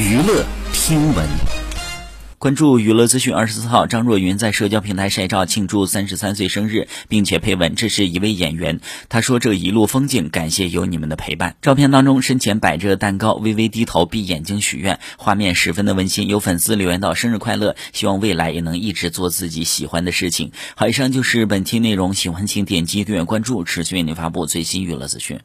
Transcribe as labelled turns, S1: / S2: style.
S1: 娱乐听闻。关注娱乐资讯，二十四号，张若昀在社交平台晒照庆祝三十三岁生日，并且配文：“这是一位演员。”他说：“这一路风景，感谢有你们的陪伴。”照片当中，身前摆着蛋糕，微微低头，闭眼睛许愿，画面十分的温馨。有粉丝留言到：“生日快乐，希望未来也能一直做自己喜欢的事情。”好，以上就是本期内容，喜欢请点击订阅关注，持续为您发布最新娱乐资讯。